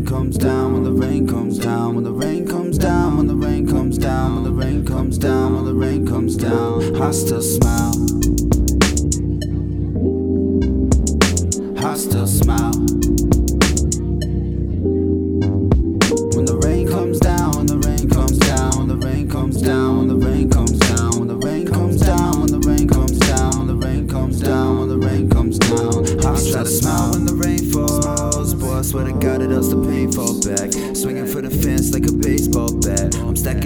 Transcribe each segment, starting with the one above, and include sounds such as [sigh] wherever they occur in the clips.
rain comes down, when the rain comes down, when the rain comes down, when the rain comes down, when the rain comes down, when the rain comes down, I still smile.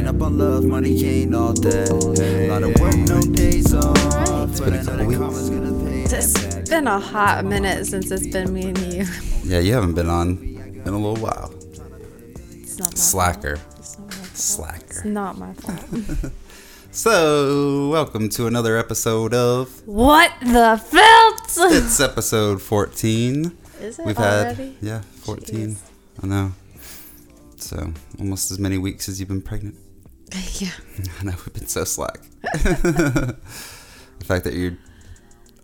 I'm up on love, money all that. A lot of work, no days off. But I know that karma's gonna pay It's been a hot minute since it's been me and you. Yeah, you haven't been on in a little while. It's not my Slacker. fault. It's not. Slacker. It's not my fault. [laughs] So, welcome to another episode of what the filth? It's episode 14. Is it We've already? had, yeah, 14. Jeez. I know. So, almost as many weeks as you've been pregnant. Yeah. [laughs] I know, we've been so slack. the fact that you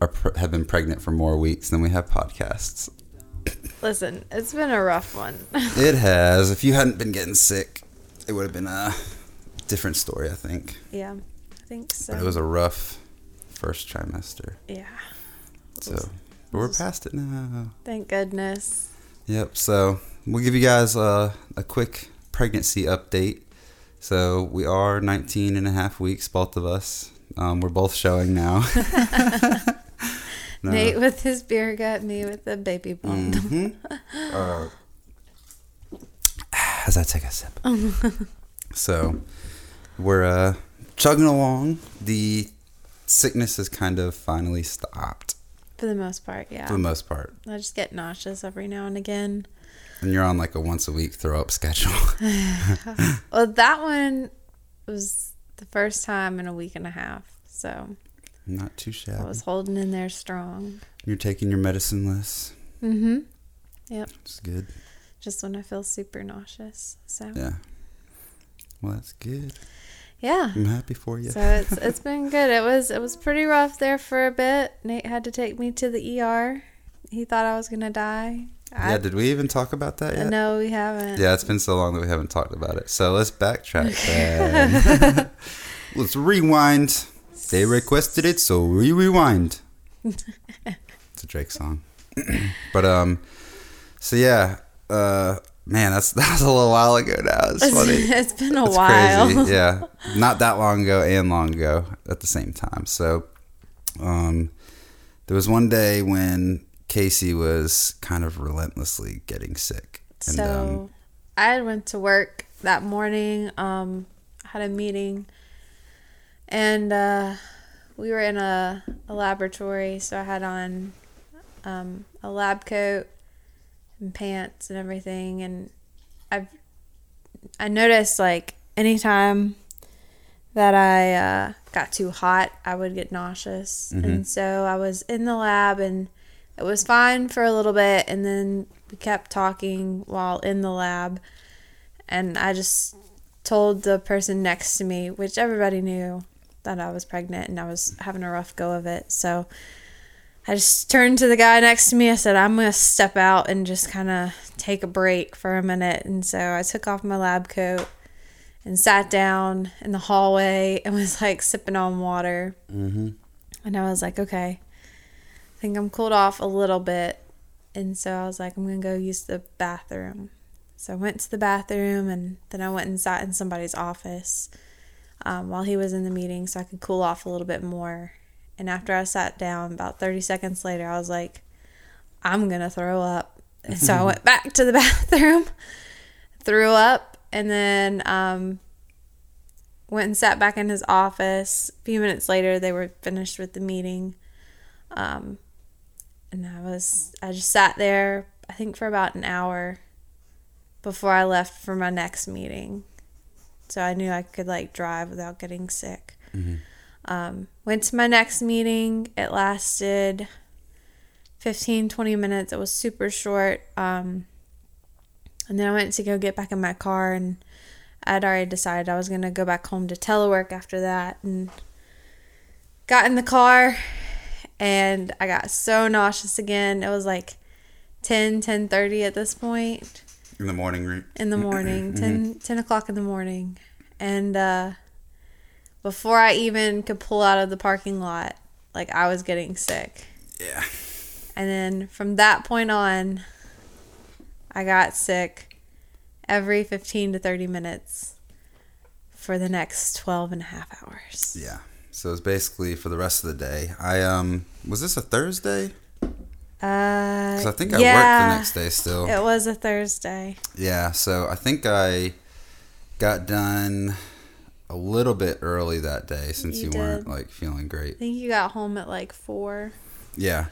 are, pre- have been pregnant for more weeks than we have podcasts. Listen, it's been a rough one. [laughs] It has. If you hadn't been getting sick, it would have been a different story, I think. yeah, I think so. But it was a rough first trimester. yeah. So, but we're past it now. Thank goodness. Yep. So we'll give you guys a, a quick pregnancy update. So we are 19 and a half weeks, both of us. Um, we're both showing now. [laughs] [laughs] No. Nate with his beer gut, me with the baby bump. [laughs] Mhm. Uh, as I take a sip. so we're uh, chugging along. The sickness has kind of finally stopped For the most part, yeah. for the most part. I just get nauseous every now and again. And you're on like a once a week throw up schedule. [laughs] Well, that one was the first time in a week and a half. So Not too shabby. I was holding in there strong. You're taking your medicine less. Mm-hmm. Yep. It's good. Just when I feel super nauseous. So Yeah. Well, that's good. yeah. I'm happy for you. So it's it's [laughs] been good. It was it was pretty rough there for a bit. Nate had to take me to the ER. He thought I was gonna die. Yeah, did we even talk about that yet? no, we haven't. Yeah, it's been so long that we haven't talked about it. So let's backtrack [laughs] then. [laughs] let's rewind. They requested it, so we rewind. [laughs] it's a Drake song. [clears throat] but um so yeah, uh man, that's that's a little while ago now. It's funny. it's been a It's while. crazy. Yeah. Not that long ago and long ago at the same time. So um there was one day when Casey was kind of relentlessly getting sick. And so um I went to work that morning. Um, had a meeting, and uh, we were in a, a laboratory. So I had on um, a lab coat and pants and everything. And I've I noticed like anytime that I uh, got too hot, I would get nauseous. And so I was in the lab and it was fine for a little bit. And then we kept talking while in the lab. And I just told the person next to me, which everybody knew that I was pregnant and I was having a rough go of it. So I just turned to the guy next to me. I said, I'm going to step out and just kind of take a break for a minute. And so I took off my lab coat and sat down in the hallway and [laughs] was like sipping on water. mhm. And I was like, okay, think I'm cooled off a little bit. And so I was like, I'm going to go use the bathroom. So I went to the bathroom and then I went and sat in somebody's office um, while he was in the meeting so I could cool off a little bit more. And after I sat down, about 30 seconds later, I was like, I'm going to throw up. And so I [laughs] went back to the [laughs] bathroom, threw up, and then um, went and sat back in his office. A few minutes later, they were finished with the meeting. Um, and I was, I just sat there, I think for about an hour before I left for my next meeting. So I knew I could like drive without getting sick. Um, went to my next meeting. It lasted 15, 20 minutes. It was super short. Um, and then I went to go get back in my car and I'd already decided I was going to go back home to telework after that and got in the car and I got so nauseous again. It was like 10, 10:30 at this point. in the morning. re- in the morning, 10, 10 o'clock in the morning. And uh, before I even could pull out of the parking lot, like I was getting sick. Yeah. And then from that point on, I got sick every 15 to 30 minutes for the next 12 and a half hours. Yeah. So it was basically for the rest of the day. I um was this a Thursday? Uh, I think I yeah, worked the next day still. It was a Thursday. Yeah. So I think I got done a little bit early that day since You you, weren't like feeling great. I think you got home at like 4. Yeah.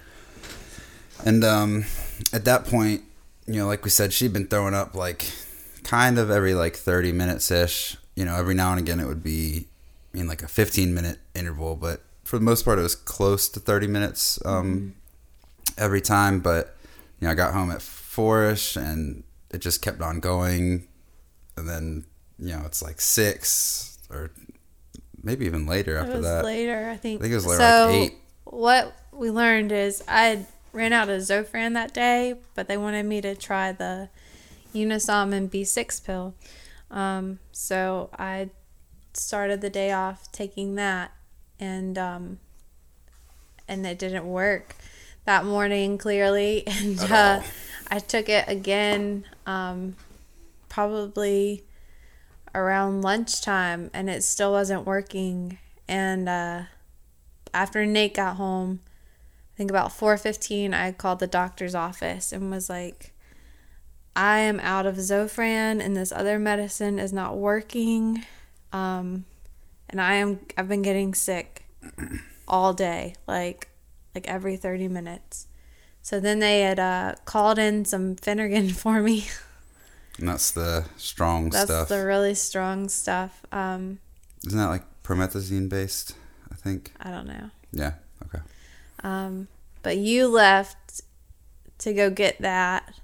And um at that point, you know, like we said, she'd been throwing up like kind of every like 30 minutes ish. You know, every now and again it would be in like a 15 minute interval, but for the most part it was close to 30 minutes um every time, but you know, I got home at 4ish and it just kept on going and then, you know, it's like 6 or maybe even later It after was that. later, I think. I think it was like, so like 8. what we learned is I ran out of Zofran that day, but they wanted me to try the Unisom and B6 pill. Um, so I started the day off taking that, and um, and it didn't work that morning clearly, [laughs] and uh. I took it again, um, probably around lunchtime, and it still wasn't working, and. Uh, after Nate got home, I think about 4:15, I called the doctor's office and was like, "I am out of Zofran and this other medicine is not working." Um and I am I've been getting sick all day, like like every 30 minutes. So then they had uh, called in some Phenergan [laughs] for me. And that's the strong That's stuff. That's the really strong stuff. Um, Isn't that like promethazine based? I think. I don't know. Yeah. Okay. Um, but you left to go get that.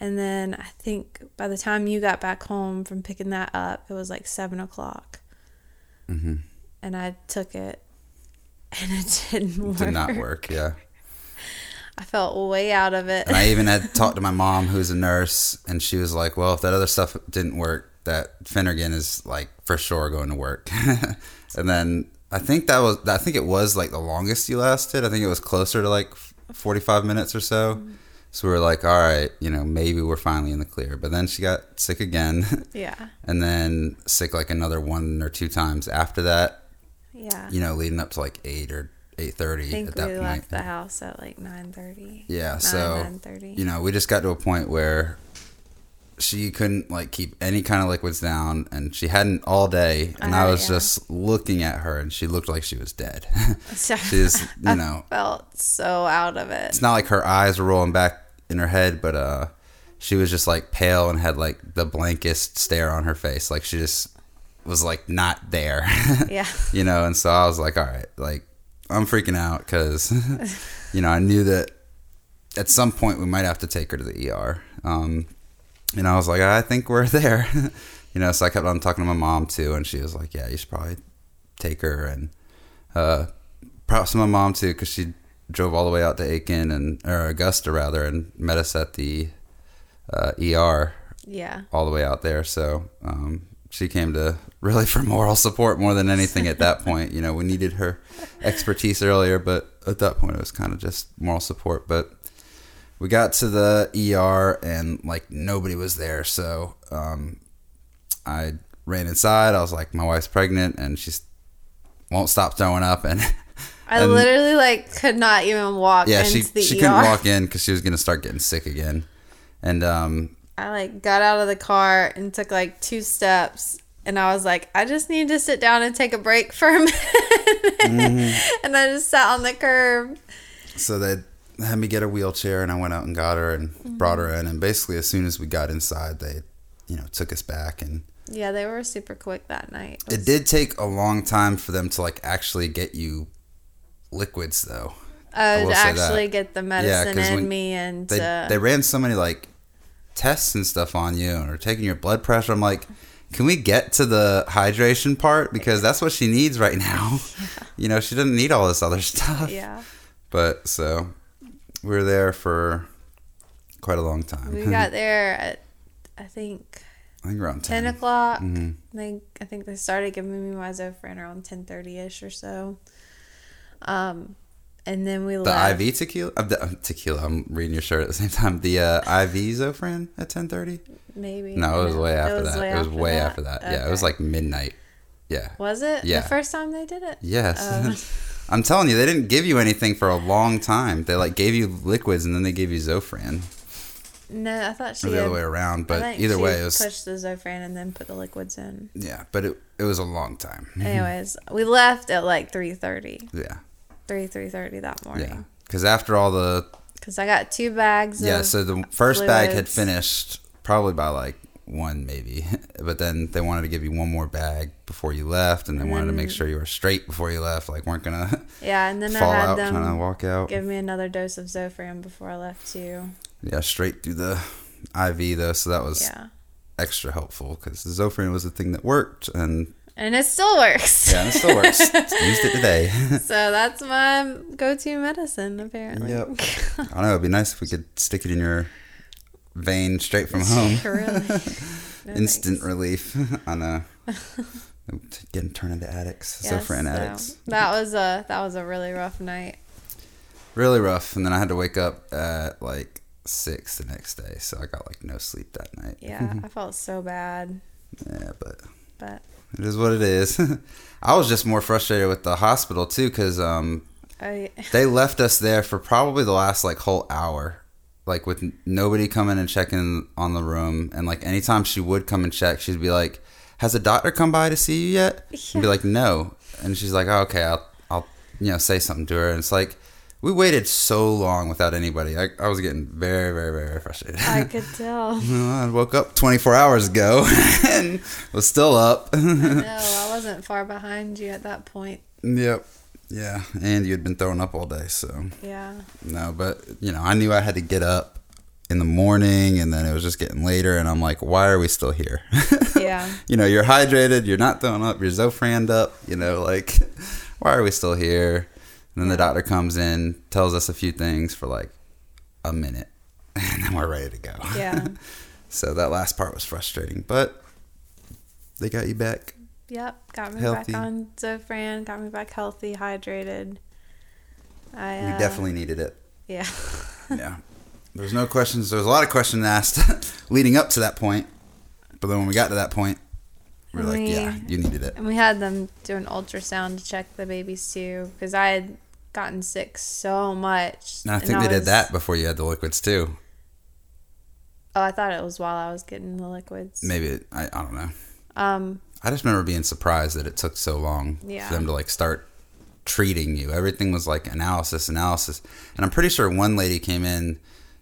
And then I think by the time you got back home from picking that up, it was like seven o'clock. hmm And I took it [laughs] and it didn't work. Did not work. Yeah. I felt way out of it. And I even had [laughs] talked to my mom, who's a nurse, and she was like, "Well, if that other stuff didn't work, that Phenergan is like for sure going to work." [laughs] and then I think that was, I think it was like the longest you lasted. I think it was closer to like forty-five minutes or so. So we are like, "All right, you know, maybe we're finally in the clear." But then she got sick again, [laughs] yeah. and then sick like another one or two times after that. Yeah. You know, leading up to like eight or eight thirty. I think at we that point. left the house at like 9.30. Yeah, 9, so 9.30. you know, we just got to a point where she couldn't like keep any kind of liquids down, and she hadn't all day, and I Uh, was yeah. just looking at her, and she looked like she was dead. [laughs] She's, [laughs] you know, felt so out of it. it's not like her eyes were rolling back in her head, but uh, she was just like pale and had like the blankest stare on her face, like she just was like not there. [laughs] Yeah. you know, and so I was like, all right, like I'm freaking out because, you know, I knew that at some point we might have to take her to the ER. Um, and I was like, I think we're [laughs] there, [laughs] you know. So I kept on talking to my mom too, and she was like, Yeah, you should probably take her. And uh, props to my mom too, because she drove all the way out to Aiken and or Augusta rather, and met us at the uh, ER Yeah. all the way out there. So um, she came to [laughs] really for moral support more than anything at that point. You know, we needed her expertise earlier, but at that point it was kind of just moral support. But we got to the ER and like nobody was there. So um, I ran inside. I was like, my wife's pregnant and she won't stop throwing up. And I and- literally like could not even walk yeah, into she, the she ER. couldn't walk in because she was going to start getting sick again. And um, I like got out of the car and took like two steps and I was like, I just need to sit down and take a break for a [laughs] minute. Mm-hmm. and I just sat on the curb. So they had me get a wheelchair, and I went out and got her and brought her in. And basically, as soon as we got inside, they, you know, took us back. And Yeah, they were super quick that night. it did take a long time for them to like actually get you liquids, though. Oh, to say that. actually get the medicine 'cause in me and They uh, they ran so many like tests and stuff on you, and are taking your blood pressure. I'm like. Can we get to the hydration part because that's what she needs right now? [laughs] You know, she doesn't need all this other [laughs] stuff. yeah. But so we were there for quite a long time. We got [laughs] there at I think I think around 10 10. o'clock. Mhm. I think I think they started giving me my Zofran around ten thirty ish or so. Um, and then we The left. IV tequila? Uh, the, uh, tequila. I'm reading your shirt at the same time. The uh, IV Zofran at 10:30? Maybe No, it was way after that. it was way after that. Yeah, it was like midnight. Yeah. Was it Yeah. the first time they did it? Yes. Oh. [laughs] I'm telling you, they didn't give you anything for a long time. They like gave you liquids and then they gave you Zofran, no, I thought she or the had, other way around. But either way, it was pushed the Zofran and then put the liquids in. yeah. But it it was a long time. [laughs] Anyways, we left at like 3.30. Yeah, 3 3.30 that morning. yeah. Because after all the Because I got two bags. yeah, so the first bag had finished probably by like one maybe, [laughs] but then they wanted to give you one more bag before you left, and they wanted to make mm. sure you were straight before you left, like weren't gonna [laughs] yeah, and then fall I had out trying to them walk out. give me another dose of Zofran before I left too. Yeah, straight through the IV though, so that was Yeah. extra helpful because the Zofran was the thing that worked, and And it still works. yeah, it still works. [laughs] Used it today. so that's my go-to medicine apparently. Yep. I don't know. It'd be nice if we could stick it in your vein straight from home. really. [laughs] No Instant thanks. relief. [laughs] I know. Getting turned into addicts. Yes, so addicts. That was a that was a really rough night. Really rough. And then I had to wake up at like six the next day, so I got like no sleep that night. Yeah, [laughs] I felt so bad, Yeah, but but it is what it is. I was just more frustrated with the hospital too, because um, I they left us there for probably the last like whole hour like with nobody coming and checking on the room and like anytime she would come and check she'd be like has a doctor come by to see you yet [laughs] and be like no and she's like oh, okay i'll i'll you know say something to her and it's like we waited so long without anybody i, I was getting very very very frustrated I [laughs] could tell. [laughs] Well, I woke up 24 hours ago and was still up. No, I wasn't far behind you at that point. yep. Yeah. And you had been throwing up all day. So, Yeah. no, but, you know, I knew I had to get up in the morning and then it was just getting later. And I'm like, why are we still here? [laughs] Yeah. you know, you're hydrated, you're not throwing up, you're Zofraned up, you know, like, [laughs] why are we still here? And then the doctor comes in, tells us a few things for like a minute, [laughs] and then we're ready to go. Yeah. so that last part was frustrating, but they got you back. Yep. Got me Healthy. back on Zofran. Got me back healthy, hydrated. I We uh, definitely needed it. Yeah. [laughs] Yeah. There's no questions. There was a lot of questions asked [laughs] leading up to that point. But then when we got to that point, we were like, We- yeah, you needed it. And we had them do an ultrasound to check the babies too, because I had gotten sick so much. And I and think they did was- that before you had the liquids too. Oh, I thought it was while I was getting the liquids. Maybe, it, I, I don't know. Um. I just remember being surprised that it took so long Yeah. for them to like start treating you. Everything was like analysis, analysis. And I'm pretty sure one lady came in,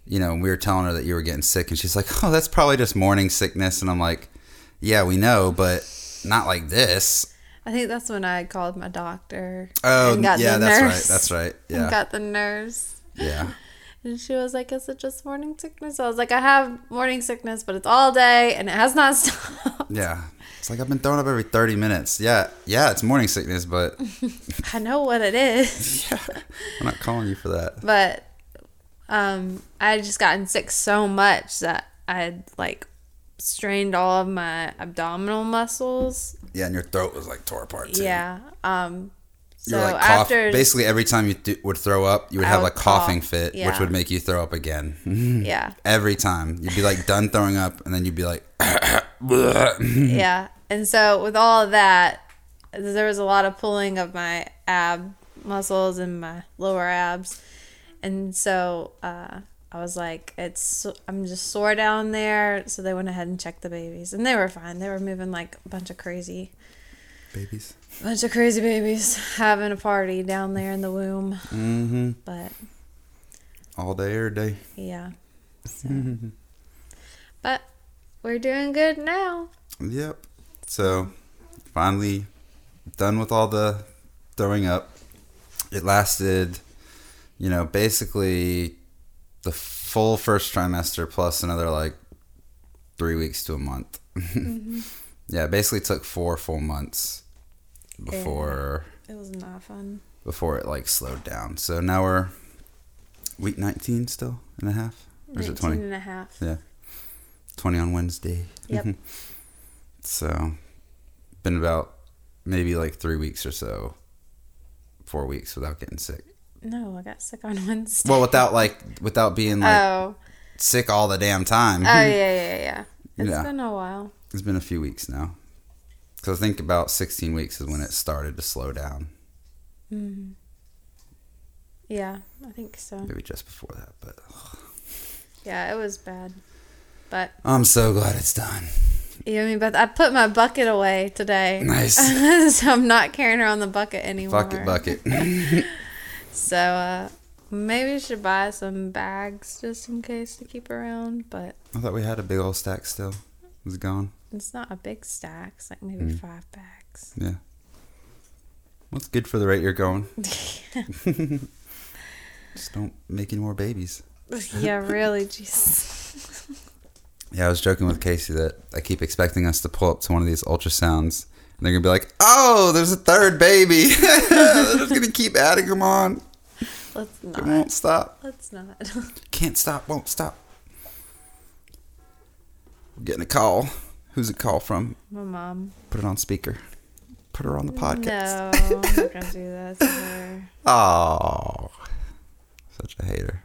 you know, and we were telling her that you were getting sick, and she's like, "Oh, that's probably just morning sickness." And I'm like, "Yeah, we know, but not like this." I think that's when I called my doctor. Oh, yeah, that's right. That's right. [laughs] And Yeah, got the nurse. yeah. [laughs] And she was like, Is it just morning sickness? I was like, I have morning sickness, but it's all day and it has not [laughs] stopped. Yeah. It's like I've been throwing up every 30 minutes. Yeah. Yeah, it's morning sickness, but [laughs] I know what it is. [laughs] yeah, I'm not calling you for that. But um, I had just gotten sick so much that I had like strained all of my abdominal muscles. Yeah, and your throat was like tore apart too. Yeah. Um, so You're like cough. after Basically, every time you th- would throw up, you would I have would like coughing cough. fit, which would make you throw up again. [laughs] yeah, every time. You'd be like done throwing up, and then you'd be like, [laughs] yeah. And so with all of that, there was a lot of pulling of my ab muscles and my lower abs, and so uh, I was like, "It's I'm just sore down there." So they went ahead and checked the babies, and they were fine. They were moving like a bunch of crazy, babies. Bunch of crazy babies having a party down there in the womb. Mm-hmm. But All day, every day. yeah, [laughs] so. but we're doing good now. Yep. So, finally done with all the throwing up. It lasted, you know, basically the full first trimester plus another like three weeks to a month. [laughs] yeah, basically took four full months before It was not fun. before it like slowed down. So now we're week 19 still and a half. Or is it 20? and a half. Yeah. 20 on Wednesday. Yep. [laughs] so, been about maybe like three weeks or so, four weeks without getting sick. No, I got sick on [laughs] Wednesday. Well, without like, without being like oh. sick all the damn time. Oh [laughs] yeah, yeah, yeah. It's Yeah. been a while. It's been a few weeks now. Because I think about 16 weeks is when it started to slow down. Yeah, I think so. Maybe just before that, but Yeah, it was bad. But I'm so glad it's done. you know what I mean? But I put my bucket away today. Nice. [laughs] so I'm not carrying her on the bucket anymore. Bucket, bucket. [laughs] So uh maybe we should buy some bags just in case to keep around, but I thought we had a big old stack still. Is it gone? it's not a big stack. It's like maybe Mm. five bags. Yeah. What's good for the rate you're going? [laughs] [laughs] Just don't make any more babies. [laughs] yeah, really, jeez. Yeah, I was joking with Casey that I keep expecting us to pull up to one of these ultrasounds and they're gonna be like, "Oh, there's a third baby." they're just gonna keep adding them on. Let's It not. won't stop. Let's not. Can't stop. Won't stop. We're getting a call. Who's it call from? My mom. Put it on speaker. Put her on the podcast. No, I'm not gonna do that. Oh, [laughs] such a hater.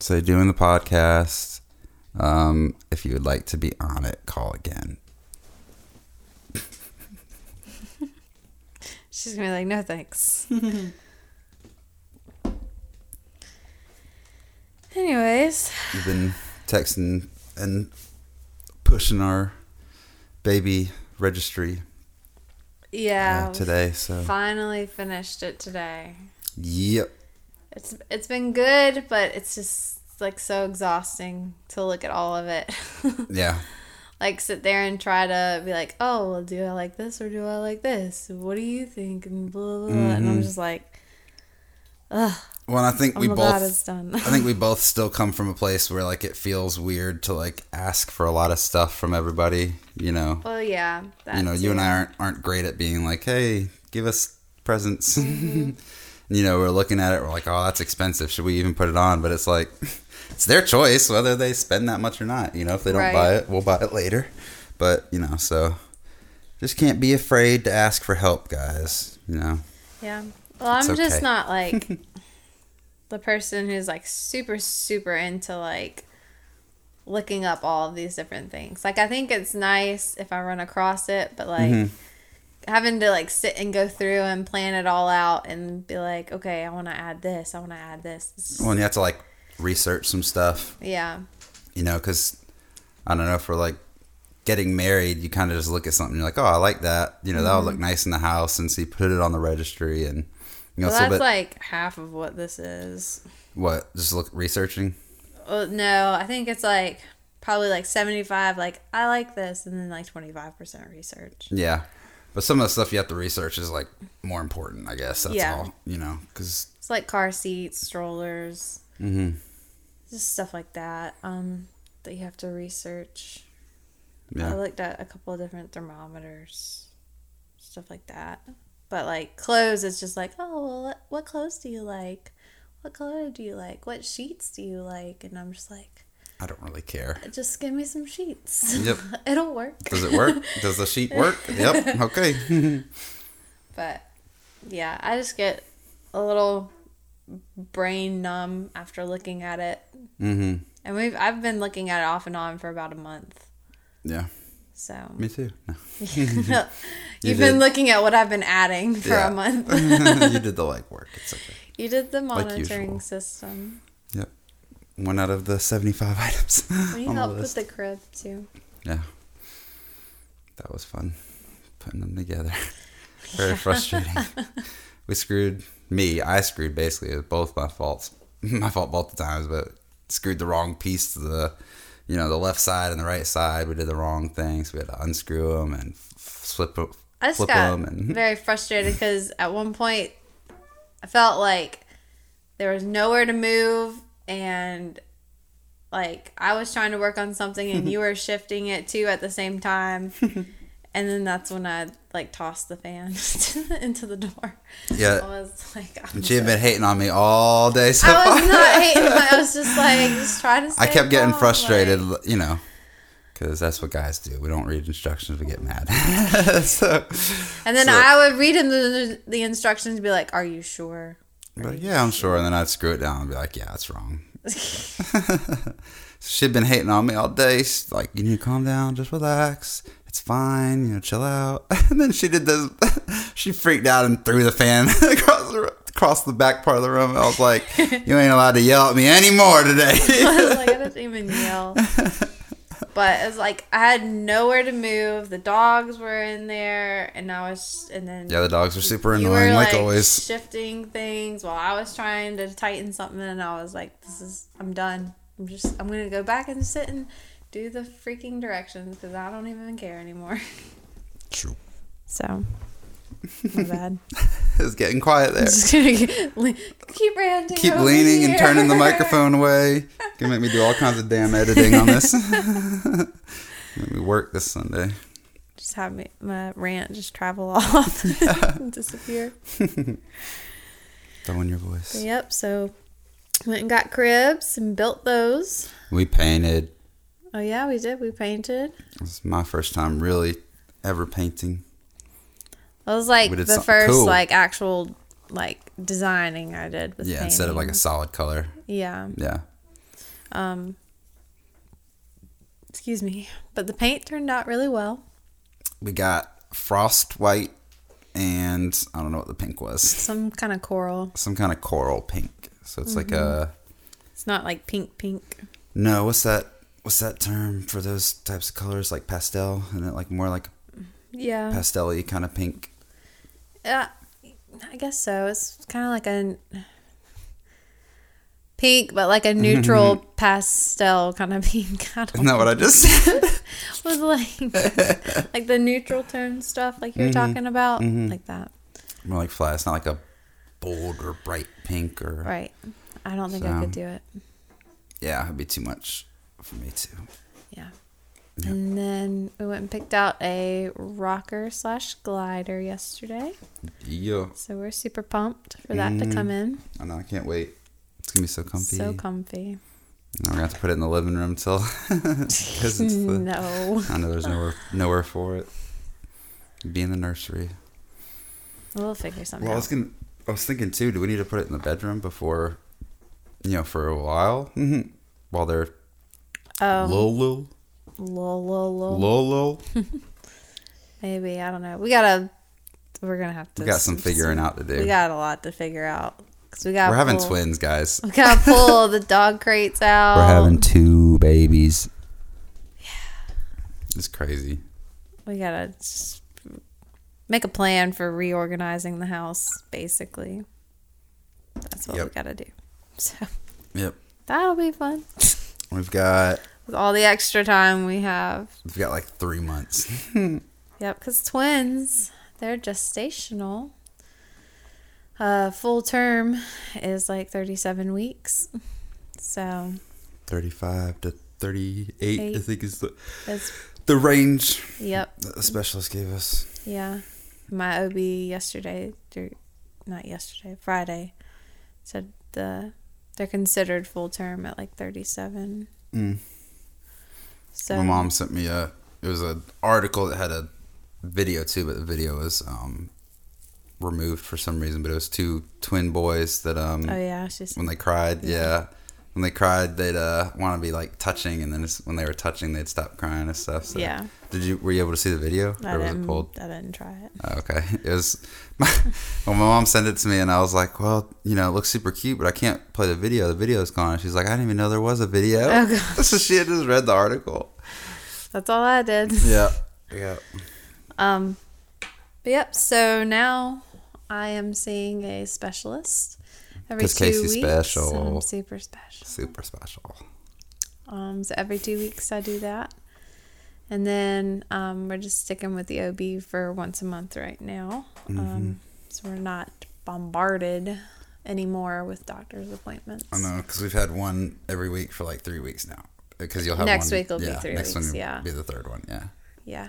So doing the podcast. Um, if you would like to be on it, call again. [laughs] She's gonna be like, no thanks. [laughs] Anyways, We've been texting and pushing our baby registry yeah, uh, today. So finally finished it today. yep. It's it's been good, but it's just like so exhausting to look at all of it. [laughs] Yeah. like sit there and try to be like, oh, well, do I like this or do I like this? What do you think? And blah blah. blah. And Mm-hmm. I'm just like, ugh. Well, I think I'm we both. it's done. I think we both still come from a place where like it feels weird to like ask for a lot of stuff from everybody. You know. well, yeah. you know, that you and. I aren't aren't great at being like, hey, give us presents. Mm-hmm. [laughs] you know, we're looking at it, we're like, oh, that's expensive. Should we even put it on? But it's like, [laughs] it's their choice whether they spend that much or not. You know, if they don't Right. buy it, we'll buy it later. But you know, so just can't be afraid to ask for help, guys. You know, Yeah. Well, I'm It's just not like [laughs] the person who's like super, super into like looking up all of these different things. Like, I think it's nice if I run across it, but like Mm-hmm. having to like sit and go through and plan it all out and be like, okay, I want to add this, I want to add this. It's- when you have to like research some stuff, yeah. you know, because I don't know, for like getting married, you kind of just look at something, you're like, oh, I like that. You know, that would look nice in the house, and so you put it on the registry, and you know, Well, that's bit like half of what this is. what just look researching. Well, no, I think it's like probably like 75, like, I like this, and then like 25% research. Yeah, but some of the stuff you have to research is like more important, I guess. That's Yeah. all, you know, because It's like car seats, strollers, mm-hmm. just stuff like that um, that you have to research. Yeah. I looked at a couple of different thermometers, stuff like that. But like clothes, it's just like, oh, well, what, what clothes do you like? What color do you like? What sheets do you like? And I'm just like, I don't really care. just give me some sheets. Yep. [laughs] It'll work. Does it work? [laughs] Does the sheet work? Yep. Okay. [laughs] But yeah, I just get a little brain numb after looking at it. mm-hmm. And we've I've been looking at it off and on for about a month. Yeah. So Me too. No. [laughs] [laughs] you've been did. looking at what I've been adding for Yeah. a month. [laughs] you did the legwork. It's okay. you did the monitoring usual. system. Yep. One out of the seventy-five items Well, you the helped with the crib too. Yeah. That was fun putting them together. Very frustrating. we screwed me. I screwed basically. It was both my faults. my fault both the times, but screwed the wrong piece to the, you know, the left side and the right side. We did the wrong things. We had to unscrew them and flip them. I just flip got them and [laughs] very frustrated because at one point I felt like there was nowhere to move and like I was trying to work on something and you were [laughs] shifting it too at the same time. [laughs] And then that's when I like tossed the fan [laughs] into the door. I Yeah. was like, I'm she had been hating on me all day so I was not hating. I was just like, [laughs] just trying to. I kept getting calm, frustrated, like- you know, because that's what guys do. We don't read instructions, we get mad. [laughs] so, and then so- I would read him the, the instructions and be like, "Are you sure?" but yeah, I'm sure. And then I'd screw it down and be like, yeah, that's wrong. She'd been hating on me all day. She's like, you need to calm down, just relax. It's fine, you know, chill out. [laughs] And then she did this. [laughs] she freaked out and threw the fan [laughs] across the, across the back part of the room. I was like, you ain't allowed to yell at me anymore today. I was like, I didn't even yell. But it was like I had nowhere to move. The dogs were in there, and I was, and then yeah, the dogs were super annoying, were like, like always. shifting things while I was trying to tighten something, and I was like, "This is, I'm done. I'm just, I'm gonna go back and sit and do the freaking directions because I don't even care anymore." True. So, my bad. [laughs] It's getting quiet there. Just gonna keep, le- keep ranting. Keep over leaning and turning the microphone [laughs] away. Can make me do all kinds of damn editing on this. [laughs] make me work this Sunday. Just have me, my rant just travel off and disappear. Throwing your voice. But yep. So went and got cribs and built those. We painted. Oh yeah, we did. We painted. This is my first time really ever painting. That was like the first cool. like actual like designing I did with Yeah, instead of like a solid color. yeah. Yeah. Um. Excuse me, but the paint turned out really well. We got frost white and I don't know what the pink was. Some kind of coral. Some kind of coral pink. So it's like a It's not like pink pink. no, what's that what's that term for those types of colors? Like pastel and it like more like Yeah. pastel-y kind of pink. Yeah, I guess so. It's kind of like a pink, but like a neutral [laughs] pastel kind of pink. [laughs] I don't Isn't that what I just said? [laughs] was like like the neutral tone stuff, like you were mm-hmm. talking about, mm-hmm. like that. more like flat. It's not like a bold or bright pink or Right. I don't think I could do it. yeah, it'd be too much me too. Yeah. Yep. And then we went and picked out a rocker slash glider yesterday. Yeah, So we're super pumped for that to come mm. in. I know. I can't wait. It's gonna be so comfy. So comfy. I'm gonna have to put it in the living room till [laughs] because it's the. [laughs] no. I know there's nowhere nowhere for it. Be in the nursery. We'll figure something Well, I out. was gonna. I was thinking too. Do we need to put it in the bedroom before, you know, for a while mm-hmm. while they're Um, low, low, lol, lol, lol. low, [laughs] low? Maybe I don't know. We gotta. We're gonna have to. We got some figuring out to do. We got a lot to figure out because we got. We're having pull, twins, guys. [laughs] We gotta pull [laughs] the dog crates out. We're having two babies. Yeah. It's crazy. We gotta just make a plan for reorganizing the house. Basically, that's what we gotta do. So Yep. that'll be fun. We've got With all the extra time we have. we've got like three months. [laughs] Yep, because twins, they're gestational. Uh, full term is like 37 weeks. So Thirty-five to thirty-eight, I think is the it's, the range yep, that the specialist gave us. yeah. My OB yesterday, or not yesterday, Friday, said the they're considered full term at like 37. Mm. So My mom sent me a it was an article that had a video too, but the video was um removed for some reason. But it was two twin boys that um Oh yeah, when they cried, yeah. When they cried, they'd uh, want to be like touching, and then when they were touching, they'd stop crying and stuff. So. Yeah. Did you were you able to see the video, I or was didn't, it pulled? I didn't try it. Oh, okay, [laughs] it was. My, [laughs] well, my mom sent it to me, and I was like, "Well, you know, it looks super cute, but I can't play the video. The video's gone." She's like, "I didn't even know there was a video." Oh, gosh. [laughs] so she had just read the article. That's all I did. Yeah, yeah. Um, but yep. So now I am seeing a specialist every 'Cause two Casey's weeks. special. Super special. Super special. Um, so every two weeks I do that, and then um, we're just sticking with the OB for once a month right now. Mm-hmm. Um, so we're not bombarded anymore with doctor's appointments. I know because we've had one every week for like three weeks now. Because you'll have Next one, week will be three next weeks, one yeah. be the third one. Yeah. Yeah.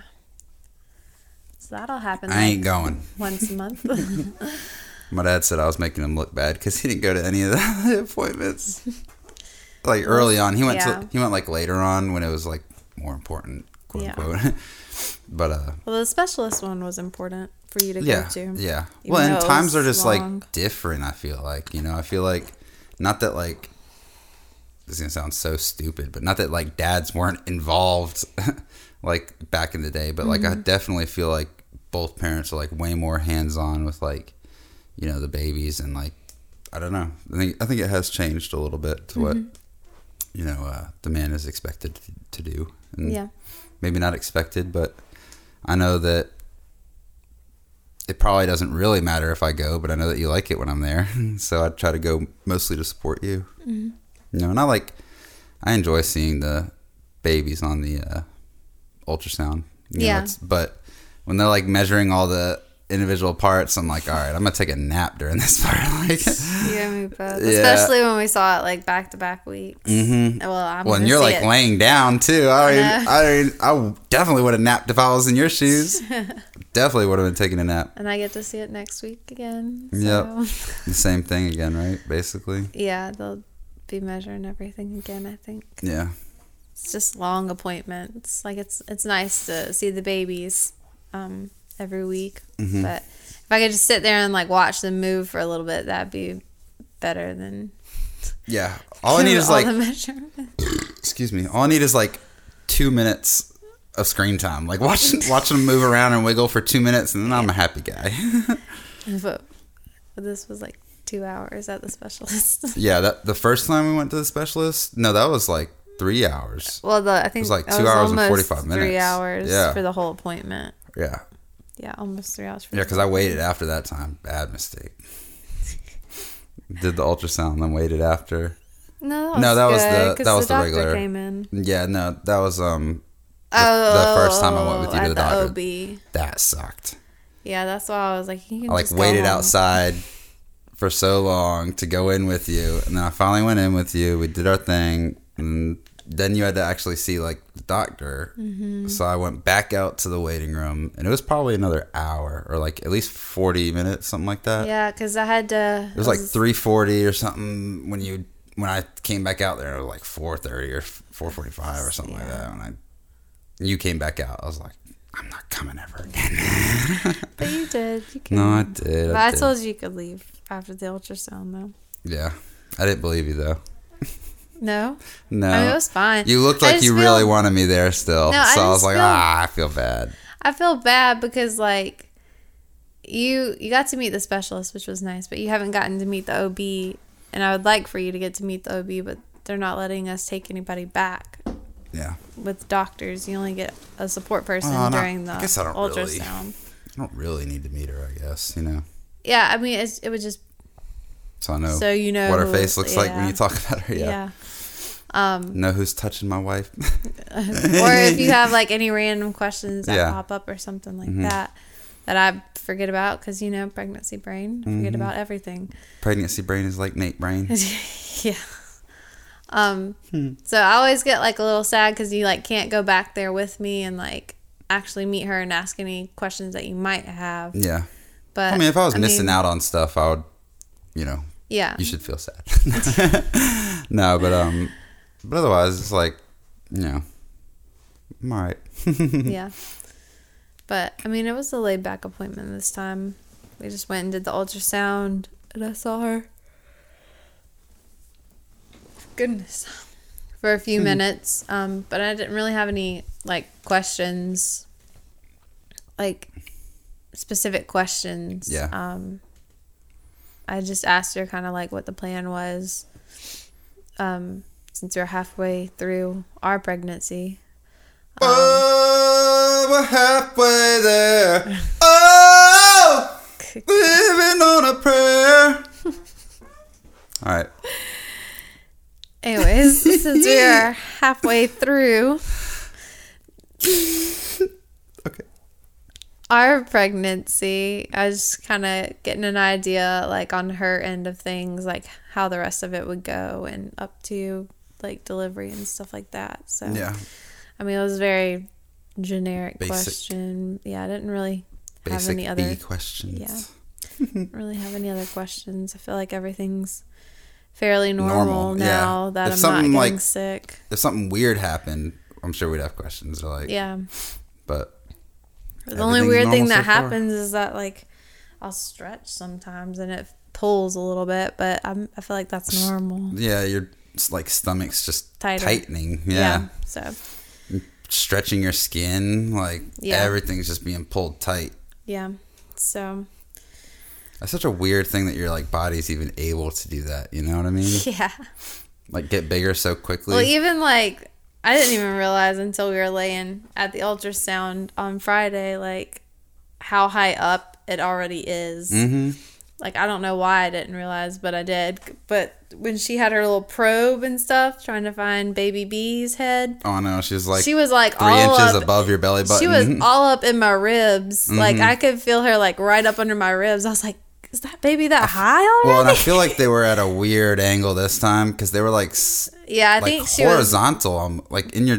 So that'll happen. I ain't going. once a month. [laughs] [laughs] My dad said I was making him look bad because he didn't go to any of the [laughs] appointments. Like early on, he went Yeah. to he went like later on when it was like more important, quote Yeah. unquote. [laughs] but uh, well, the specialist one was important for you to yeah, go to. yeah. Even Well, and times are just long. like different. I feel like you know, I feel like not that like this is gonna sound so stupid, but not that like dads weren't involved [laughs] like back in the day, but like I Mm-hmm. definitely feel like both parents are like way more hands on with like you know the babies and like I don't know. I think I think it has changed a little bit to what Mm-hmm. you know uh, the man is expected to, do. And Yeah. maybe not expected, but I know that it probably doesn't really matter if I go, but I know that you like it when I'm there. [laughs] so I try to go mostly to support you. Mm-hmm. You know, and I like, I enjoy seeing the babies on the uh, ultrasound. You know, Yeah. but when they're like measuring all the individual parts, I'm like, all right, I'm gonna take a nap during this [laughs] part. like, Yeah, me both. Yeah. Especially when we saw it like back to back weeks. Mm-hmm. Well, I'm well, and you're like it. laying down too. I I. I definitely would have napped if I was in your shoes. [laughs] definitely would have been taking a nap. and I get to see it next week again. So. Yep. [laughs] The same thing again, right? Basically. Yeah, they'll be measuring everything again. I think Yeah. it's just long appointments. Like it's it's nice to see the babies um, every week, Mm-hmm. but if I could just sit there and like watch them move for a little bit, that'd be better than Yeah. [laughs] All I need is all like, [coughs] excuse me. All I need is like two minutes of screen time. Like watching [laughs] watching them move around and wiggle for two minutes, and then I'm a happy guy. [laughs] but, but this was like two hours at the specialist. yeah. That the first time we went to the specialist, no, that was like three hours. well, the I think it was like two was hours and forty five minutes. Three hours Yeah. for the whole appointment. Yeah. Yeah, almost three hours. Yeah, because I waited after that time. Bad mistake. [laughs] Did the ultrasound, then waited after. No, that No, was that was good, the- that was the doctor regular- Came in. Yeah, no, that was um the Oh, first time I went with you to at the doctor. OB. that sucked. Yeah, that's why I was like, you can I like waited outside for so long to go in with you, and then I finally went in with you. We did our thing, and then you had to actually see like the doctor. Mm-hmm. So I went back out to the waiting room, and it was probably another hour or like at least forty minutes, something like that. Yeah, because I had to. It was like three forty or something when you when I came back out there. It was like four thirty or four forty five or something like that. When I you came back out, I was like, I'm not coming ever again. [laughs] But you did. You no, I did. But I, I did. told you you could leave after the ultrasound, though. Yeah, I didn't believe you though. [laughs] No, No, I mean it was fine. you looked like you feel- really wanted me there still. No, I so I was like, feel- ah, I feel bad. I feel bad because like you you got to meet the specialist, which was nice, but you haven't gotten to meet the OB, and I would like for you to get to meet the OB, but they're not letting us take anybody back Yeah, with doctors. You only get a support person Well, during the I guess I don't really- ultrasound. I don't really need to meet her. I guess you know, Yeah, I mean it would just so I know so you know what her face looks like when you talk about her. Yeah. yeah. Um, Know who's touching my wife? [laughs] or if you have like any random questions that Yeah. pop up or something like Mhm. that that I forget about because you know pregnancy brain, I forget Mhm. about everything. Pregnancy brain is like Nate brain. [laughs] yeah. Um. Hmm. So I always get like a little sad because you like can't go back there with me and like actually meet her and ask any questions that you might have. Yeah. But I mean, if I was missing mean, out on stuff, I would, you know, yeah, you should feel sad. [laughs] no, but um, but otherwise, it's like, you know, I'm all right. [laughs] yeah. But I mean, it was a laid back appointment this time. We just went and did the ultrasound, and I saw her. Goodness, for a Hmm. few minutes. Um, but I didn't really have any like questions, like specific questions. Yeah. Um, I just asked her kind of like what the plan was. Um, since we're halfway through our pregnancy. oh, we're halfway there. [laughs] Oh, living on a prayer. [laughs] All right. Anyways, since we are [laughs] halfway through Okay. Our pregnancy, I was kind of getting an idea, like on her end of things, like how the rest of it would go, and up to like delivery and stuff like that. So Yeah. I mean, it was a very generic Basic. question. Yeah, I didn't really have any other B questions. [laughs] don't really have any other questions. I feel like everything's fairly normal, Normal, yeah. now that If I'm not getting like- sick. If something weird happened, I'm sure we'd have questions. Or like, Yeah. but The only weird thing that so happens is that like I'll stretch sometimes and it pulls a little bit, but I'm, I feel like that's normal. yeah, your like stomach's just Tighter. tightening. Yeah. So stretching your skin, like Yeah. everything's just being pulled tight. yeah. So That's such a weird thing that your like body's even able to do that. You know what I mean? [laughs] yeah. like get bigger so quickly. Well, even like I didn't even realize until we were laying at the ultrasound on Friday, like how high up it already is. mm-hmm. Like I don't know why I didn't realize, but I did. But when she had her little probe and stuff, trying to find baby B's head, Oh no, she's like she was like three all inches up, above your belly button. She was all up in my ribs. Like Mm-hmm. I could feel her like right up under my ribs. I was like, "Is that baby that high already?" well, and I feel like they were at a [laughs] weird angle this time because they were like yeah, I like think she was. horizontal. um, like in your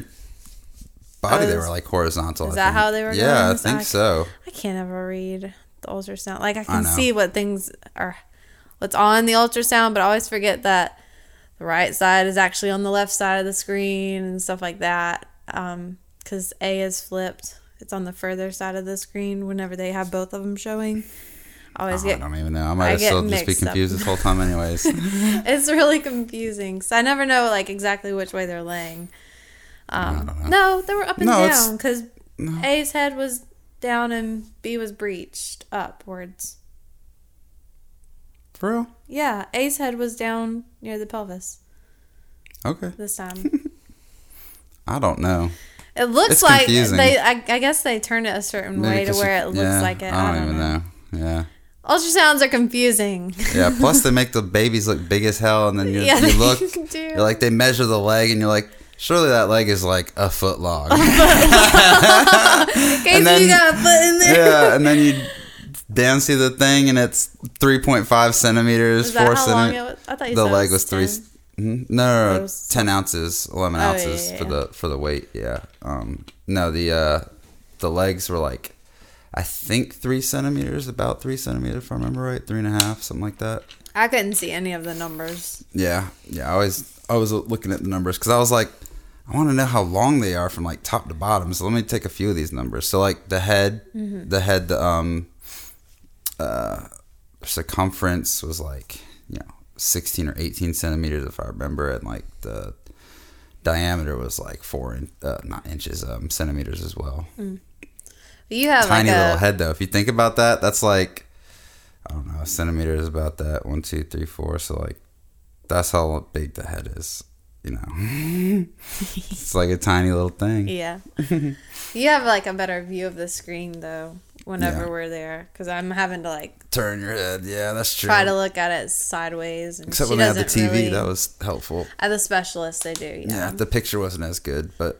body, Oh, they were like horizontal. is I that think. how they were Yeah, going? I think I- so. I can't ever read the ultrasound. Like I can know. see what things are, what's on the ultrasound, but I always forget that the right side is actually on the left side of the screen and stuff like that. Um, because A is flipped. It's on the further side of the screen whenever they have both of them showing. I always Oh, get I don't even know. I might I still just be mixed up. confused this whole time, anyways. [laughs] [laughs] it's really confusing So I never know like exactly which way they're laying. Um, don't know. no, they were up and No, down because A's head was down and B was breached upwards. For real? Yeah, A's head was down near the pelvis Okay. this time. [laughs] I don't know. It looks It's like confusing. they. I, I guess they turn it a certain way to where it looks yeah, like it. I don't, even know. Yeah. Ultrasounds are confusing. Yeah. Plus, they [laughs] make the babies look big as hell, and then you, Yeah, you look, [laughs] you're like they measure the leg, and you're like, surely that leg is like a foot long. [laughs] And then- you got a foot in there. yeah, and then you down see the thing, and it's 3.5 centimeters, Is four how long it centimeters. I thought you The leg was three. 10. mhm. No, no, no, was- ten ounces, eleven Oh, ounces yeah, for yeah. the for the weight. Yeah. Um. No, the uh, the legs were like, I think three centimeters, about three centimeters, if I remember right, three and a half, something like that. I couldn't see any of the numbers. Yeah, yeah. I always I was looking at the numbers because I was like, I want to know how long they are from like top to bottom. So let me take a few of these numbers. So like the head, Mm-hmm. the head, the um, uh, circumference was like you know sixteen or eighteen centimeters if I remember, and like the diameter was like four in, uh, not inches, um, centimeters as well. You have Tiny like a, little head though. If you think about that, that's like I don't know, a centimeter is about that. One, two, three, four. So like that's how big the head is. You know, [laughs] it's like a tiny little thing. Yeah. [laughs] you have like a better view of the screen though whenever Yeah. we're there because I'm having to like Turn your head. Yeah, that's true. try to look at it sideways. And Except when I had the TV, really- that was helpful. At the specialist, they do. Yeah. Yeah. the picture wasn't as good, but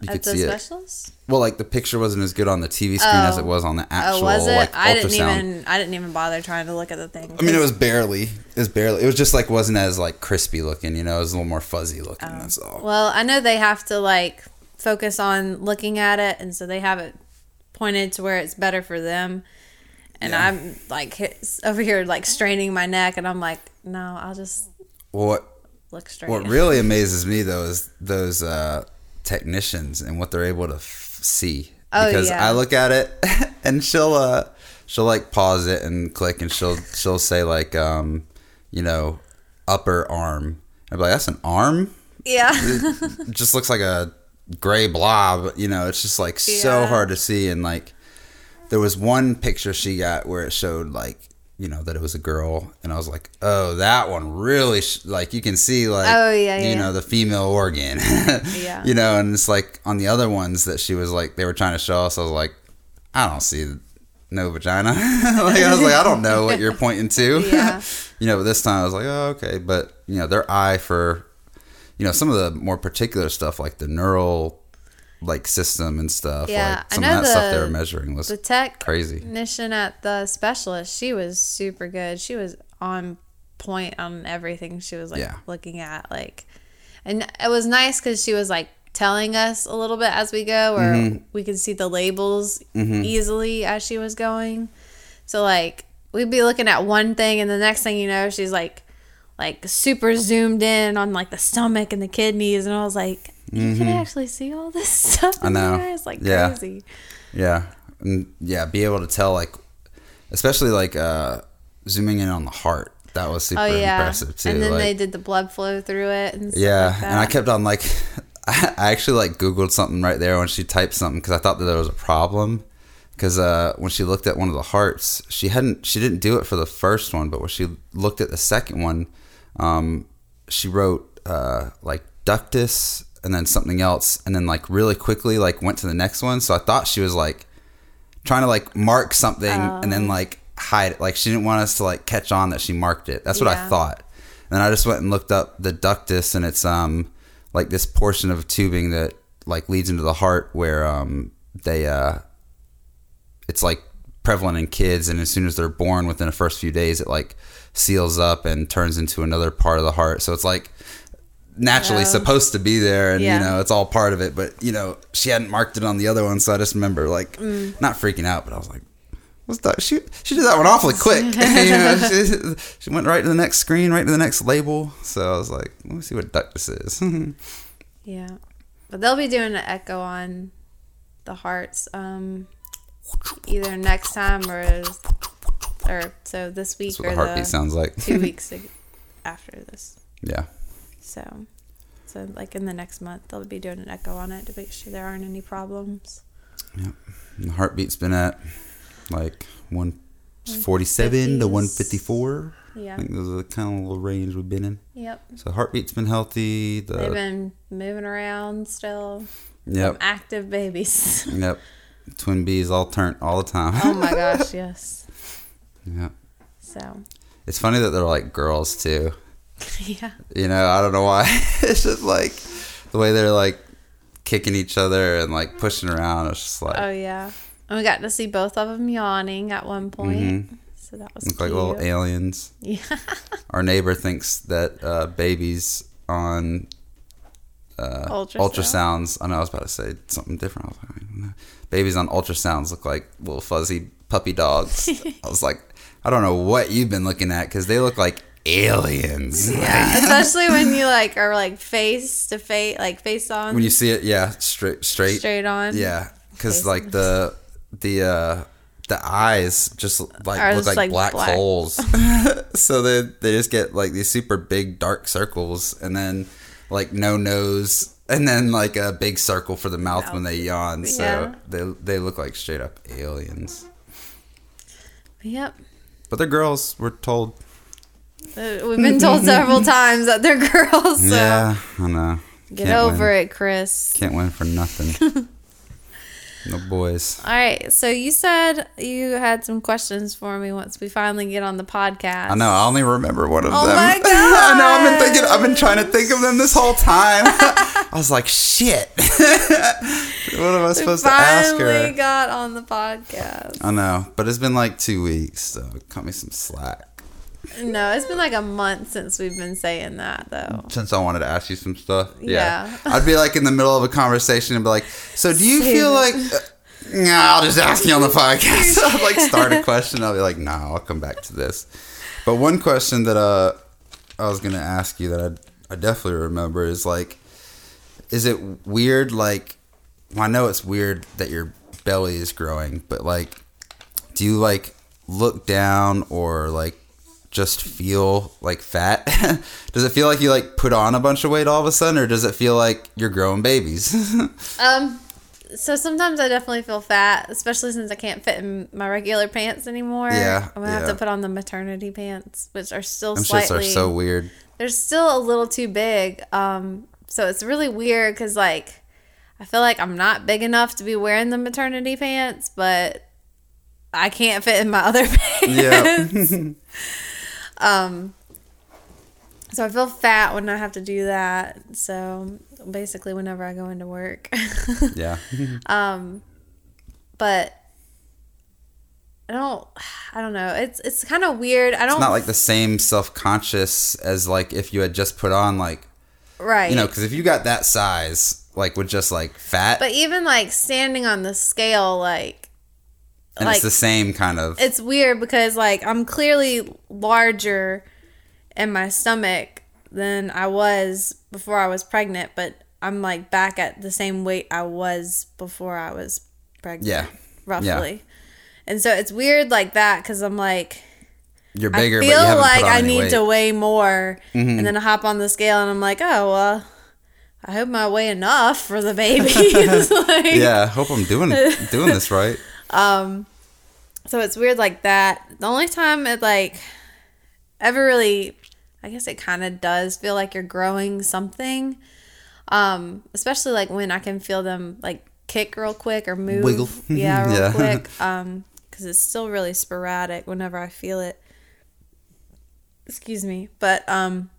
you At could the see it. Well, like the picture wasn't as good on the TV screen as Oh. it was on the actual Oh, was it? like I didn't ultrasound. even. I didn't even bother trying to look at the thing. I mean, it was barely. It was barely. It was just like wasn't as like crispy looking. You know, it was a little more fuzzy looking. Oh. That's all. Well, I know they have to like focus on looking at it, and so they have it pointed to where it's better for them. And Yeah. I'm like over here like straining my neck, and I'm like, no, I'll just What look straight. What really [laughs] amazes me though is those uh, technicians and what they're able to f- see. Oh, because yeah. I look at it [laughs] and she'll uh, she'll like pause it and click and she'll she'll say like um, you know upper arm. I'd be like, that's an arm. yeah. It [laughs] just looks like a gray blob. You know, it's just like so hard to see. And like, there was one picture she got where it showed like, you know, that it was a girl, and I was like, oh, that one really sh-, like you can see like, Oh, yeah, you yeah. know, the female organ. [laughs] Yeah. You know, and it's like on the other ones that she was like they were trying to show us. I was like, I don't see no vagina. [laughs] like I was like, I don't know what you're pointing to. [laughs] Yeah. you know, but this time I was like, oh, okay. But, you know, their eye for, you know, some of the more particular stuff like the neural like system and stuff. Yeah, like I some know of that stuff they the- were measuring was the tech crazy. technician at the specialist, she was super good. She was on point on everything she was like Yeah. looking at, like, and it was nice because she was like telling us a little bit as we go, or Mm-hmm. we could see the labels easily as she was going. So like we'd be looking at one thing, and the next thing you know, she's like like super zoomed in on like the stomach and the kidneys, and I was like, you can actually see all this [laughs] stuff. Mm-hmm. I know. It's like Yeah. crazy. Yeah, and yeah, be able to tell like, especially like uh zooming in on the heart. That was super Oh yeah, impressive too. and then like, they did the blood flow through it, and stuff yeah, like and I kept on like, [laughs] I actually like Googled something right there when she typed something because I thought that there was a problem. Because uh, when she looked at one of the hearts, she hadn't, she didn't do it for the first one, but when she looked at the second one, um, she wrote uh, like ductus and then something else, and then like really quickly like went to the next one. So I thought she was like trying to like mark something and Oh. then like hide it. Like she didn't want us to like catch on that she marked it. That's what I thought. And I just went and looked up the ductus and it's um like this portion of tubing that like leads into the heart where um they uh it's like prevalent in kids and as soon as they're born within the first few days it like seals up and turns into another part of the heart. So it's like naturally supposed to be there and Yeah. you know it's all part of it. But you know she hadn't marked it on the other one so i just remember like Mm. not freaking out but i was like what's that? She she did that one awfully quick. [laughs] [laughs] You know, she, she went right to the next screen right to the next label. So i was like let me see what ductus is. [laughs] Yeah, but they'll be doing an echo on the hearts, um, either next time or or so this week that's what or the heartbeat the sounds like. two weeks after this. yeah So, so like in the next month, they'll be doing an echo on it to make sure there aren't any problems. And the heartbeat's been at like 147 to 154 Yeah. i think those are the kind of little range we've been in Yep. so heartbeat's been healthy They've been moving around still. yep Some active babies. [laughs] Yep. Twin bees all turn all the time. oh my gosh, [laughs] yes. Yep. So, It's funny that they're like girls too. [laughs] yeah. You know, I don't know why. [laughs] it's just like the way they're like kicking each other and like pushing around. It's just like Oh yeah. And we got to see both of them yawning at one point. So that was Mm-hmm. look cute. like little aliens. [laughs] Yeah. Our neighbor thinks that uh, babies on uh, Ultrasound. ultrasounds. I know I was about to say something different. I was like, I don't know. Babies on ultrasounds look like little fuzzy puppy dogs. I was like, I don't know what you've been looking at because they look like aliens. Yeah, [laughs] especially when you like are like face to face, like face on, when you see it, yeah, straight, straight, straight on. yeah, because like the the uh the eyes just like Are look just, like, like, black, black. holes. [laughs] [laughs] so they they just get like these super big dark circles, and then like no nose. And then like a big circle for the mouth when they yawn, so Yeah. they they look like straight up aliens. Yep. But they're girls. We're told. Uh, We've been told several [laughs] times that they're girls. So Yeah, I know. get Can't over win. it, Chris. Can't win for nothing. [laughs] no boys. All right. So you said you had some questions for me once we finally get on the podcast. I know. I only remember one of Oh them. my [laughs] I know. I've been thinking. I've been trying to think of them this whole time. I was like, shit. what am I supposed to ask her? finally got on the podcast. I know, but it's been like two weeks, so cut me some slack. No, it's been like a month since we've been saying that though. Since I wanted to ask you some stuff, Yeah. I'd be like in the middle of a conversation and be like, "So do you Save feel it. like?" Uh, nah, I'll just ask you on the podcast. [laughs] I'd like start a [laughs] question. I'll be like, "No, I'll come back to this." But one question that uh I was gonna ask you that I I definitely remember is like, is it weird? Like, well, I know it's weird that your belly is growing, but like, do you like look down or like just feel like fat? [laughs] does it feel like you like put on a bunch of weight all of a sudden, or does it feel like you're growing babies? [laughs] Um, so sometimes I definitely feel fat, especially since I can't fit in my regular pants anymore. Yeah, I'm gonna have to put on the maternity pants, which are still Them slightly. are so weird. they're still a little too big. Um, so it's really weird because like I feel like I'm not big enough to be wearing the maternity pants, but I can't fit in my other [laughs] pants. Yeah. Um, so I feel fat when I have to do that. So basically, whenever I go into work. [laughs] yeah. [laughs] um, but I don't. I don't know. It's it's kind of weird. I don't It's not like the same self conscious as like if you had just put on like right. you know because if you got that size like with just like fat, But even like standing on the scale, like and like it's the same kind of. it's weird because like I'm clearly larger in my stomach than I was before I was pregnant, but I'm like back at the same weight I was before I was pregnant. Yeah. roughly. And so it's weird like that because I'm like You're bigger, I feel like I need weight. Mm-hmm. to weigh more, and then I hop on the scale and I'm like, oh well, I hope I weigh enough for the baby. [laughs] [laughs] Like- yeah, I hope I'm doing doing this right. [laughs] Um, so it's weird like that. The only time it like ever really I guess it kind of does feel like you're growing something. Um especially like when I can feel them like kick real quick or move. Wiggle. [laughs] Yeah, real [laughs] Yeah. quick. Um cuz it's still really sporadic whenever I feel it. Excuse me. But um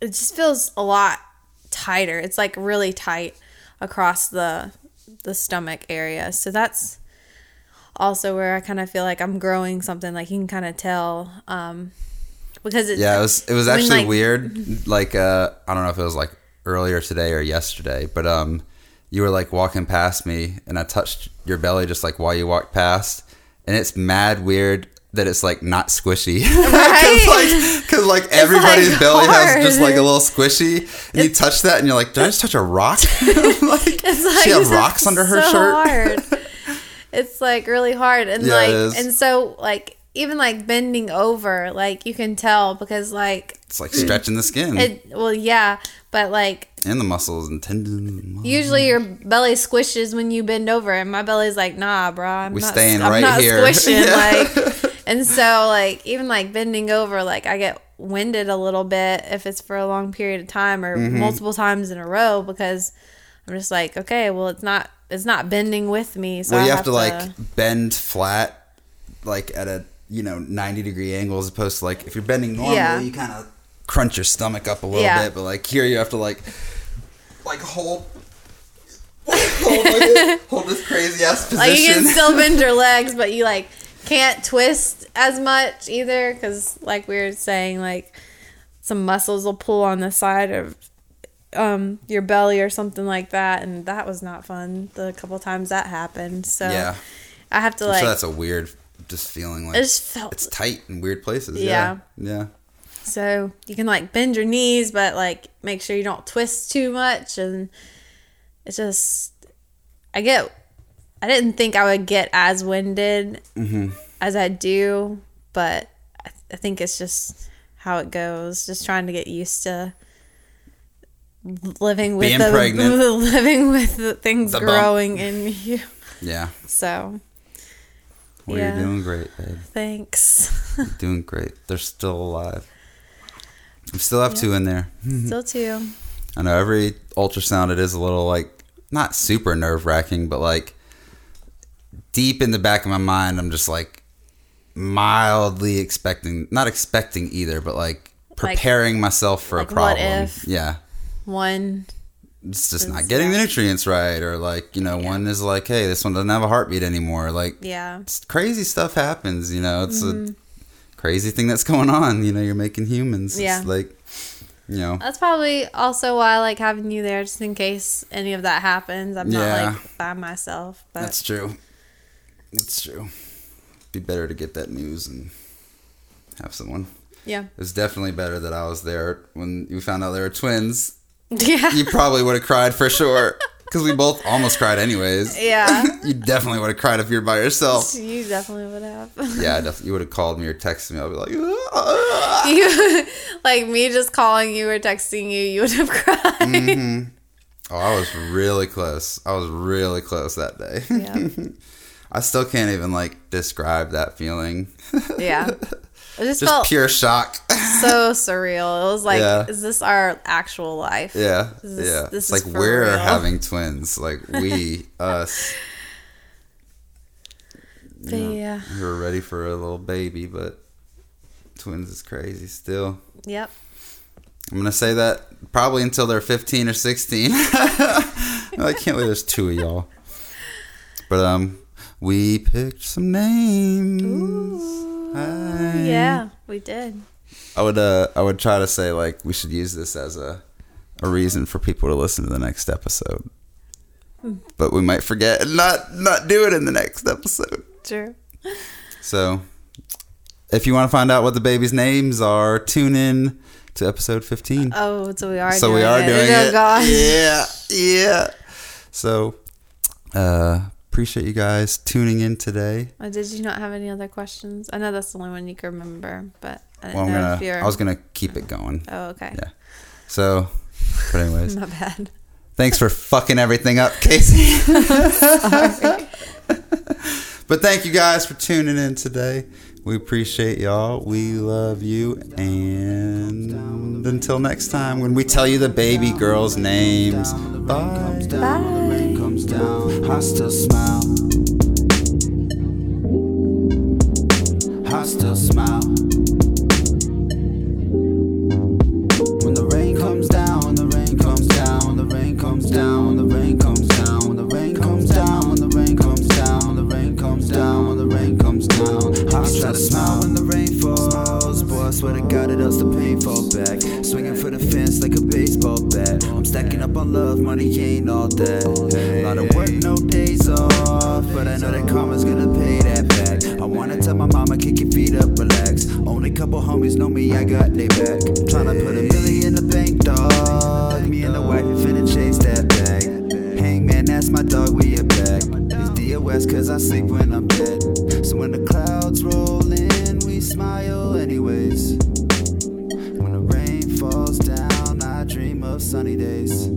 it just feels a lot tighter. It's like really tight across the the stomach area. So that's also where I kind of feel like I'm growing something. Like you can kind of tell, um, because it, Yeah, it was it was when, actually like- weird. Like uh I don't know if it was like earlier today or yesterday, but um you were like walking past me and I touched your belly just like while you walked past and it's mad weird that it's like not squishy. [laughs] Right? Cuz like like everybody's like, belly has just like a little squishy and you touch that and you're like, "Did I just touch a rock?" [laughs] [laughs] like like she had rocks under her so shirt. It's like really hard, and Yeah, like, and so like even like bending over, like you can tell because like It's like stretching the skin it. Well, yeah, but like and the muscles and tendons. Usually your belly squishes when you bend over, and my belly's like, nah, bro, I'm We not, staying I'm right not here." squishing. [laughs] Yeah. Like, and so like even like bending over, like I get winded a little bit if it's for a long period of time or Mm-hmm. multiple times in a row because I'm just like, okay, well it's not it's not bending with me, so well, I you have, to, like bend flat, like at a you know ninety degree angle, as opposed to like if you're bending normally, Yeah. you kind of crunch your stomach up a little Yeah. bit, but like here you have to like like hold. [laughs] hold, like, hold this crazy ass position. like you can still bend your [laughs] legs, but you like can't twist as much either because like we were saying, like some muscles will pull on the side of um your belly or something like that, and that was not fun. The couple times that happened, so yeah, I have to I'm like sure that's a weird just feeling like it just felt it's tight in weird places. Yeah, yeah. so you can like bend your knees, but like make sure you don't twist too much, and it's just I get. I didn't think I would get as winded Mm-hmm. as I do, but I, I think it's just how it goes. Just trying to get used to living with Being the pregnant. [laughs] living with the things The bump. growing in you. yeah. So Well, Yeah. you're doing great, babe. thanks. You're [laughs] doing great. They're still alive. We still have two in there. [laughs] Still two. I know every ultrasound it is a little like not super nerve wracking, but like deep in the back of my mind, I'm just like mildly expecting, not expecting either, but like preparing myself for like a problem. Yeah, One it's just not getting the nutrients right, or like you know, one is like, hey, this one doesn't have a heartbeat anymore. Like, yeah. crazy stuff happens. You know, it's Mm-hmm. a crazy thing that's going on. You know, you're making humans. Yeah. It's like, you know, That's probably also why I like having you there just in case any of that happens. I'm Yeah. not like by myself. But That's true. That's true. Be better to get that news and have someone. yeah. It's definitely better that I was there when you found out they were twins. [laughs] Yeah. You probably would have cried for sure. Because we both almost cried anyways. [laughs] yeah. [laughs] You definitely would have cried if you were by yourself. you definitely would have. Yeah, definitely. You would have called me or texted me. I'd be like, "Ah." you like me just calling you or texting you, you would have cried. Mm-hmm. oh, I was really close. I was really close that day. Yeah. I still can't even like describe that feeling. Yeah. It just, Just felt pure shock. so [laughs] surreal. It was like, Yeah. is this our actual life? Yeah, This yeah. this it's is like we're real. having twins. Like we, [laughs] us. But yeah. We were ready for a little baby, but twins is crazy still. Yep. I'm gonna say that probably until they're 15 or 16. [laughs] I can't believe there's two of y'all. But um, we picked some names. Hi. Yeah, we did. I would uh I would try to say like we should use this as a a reason for people to listen to the next episode. But we might forget and not not do it in the next episode. True. So, if you want to find out what the baby's names are, tune in to episode 15. Oh, so we are. so doing we are it. doing oh, it. Gosh. Yeah, yeah. So, uh, appreciate you guys tuning in today. Uh, Did you not have any other questions? I know that's the only one you can remember, but I Well, I'm gonna. I was gonna keep it going. Oh, okay. Yeah. So, but anyways, [laughs] My bad. thanks for [laughs] fucking everything up, Casey. [laughs] but thank you guys for tuning in today. We appreciate y'all. We love you. And until next time, when we tell you the baby girls' names, bye. smile. Smile. Try to smile when the rain falls. Boy, I swear to God, it does the pain fall back. Swinging for the fence like a baseball bat. I'm stacking up on love, money ain't all that. lot of work, no days off. But I know that karma's gonna pay that back. I wanna tell my mama, kick your feet up, relax. Only couple homies know me, I got they back. Tryna put a million in the bank, dog. Me and the wife finna chase that bag. Hangman, that's my dog, we are back. It's DOS cause I sleep when I'm dead. So when the clouds roll smile anyways. When the rain falls down, I dream of sunny days.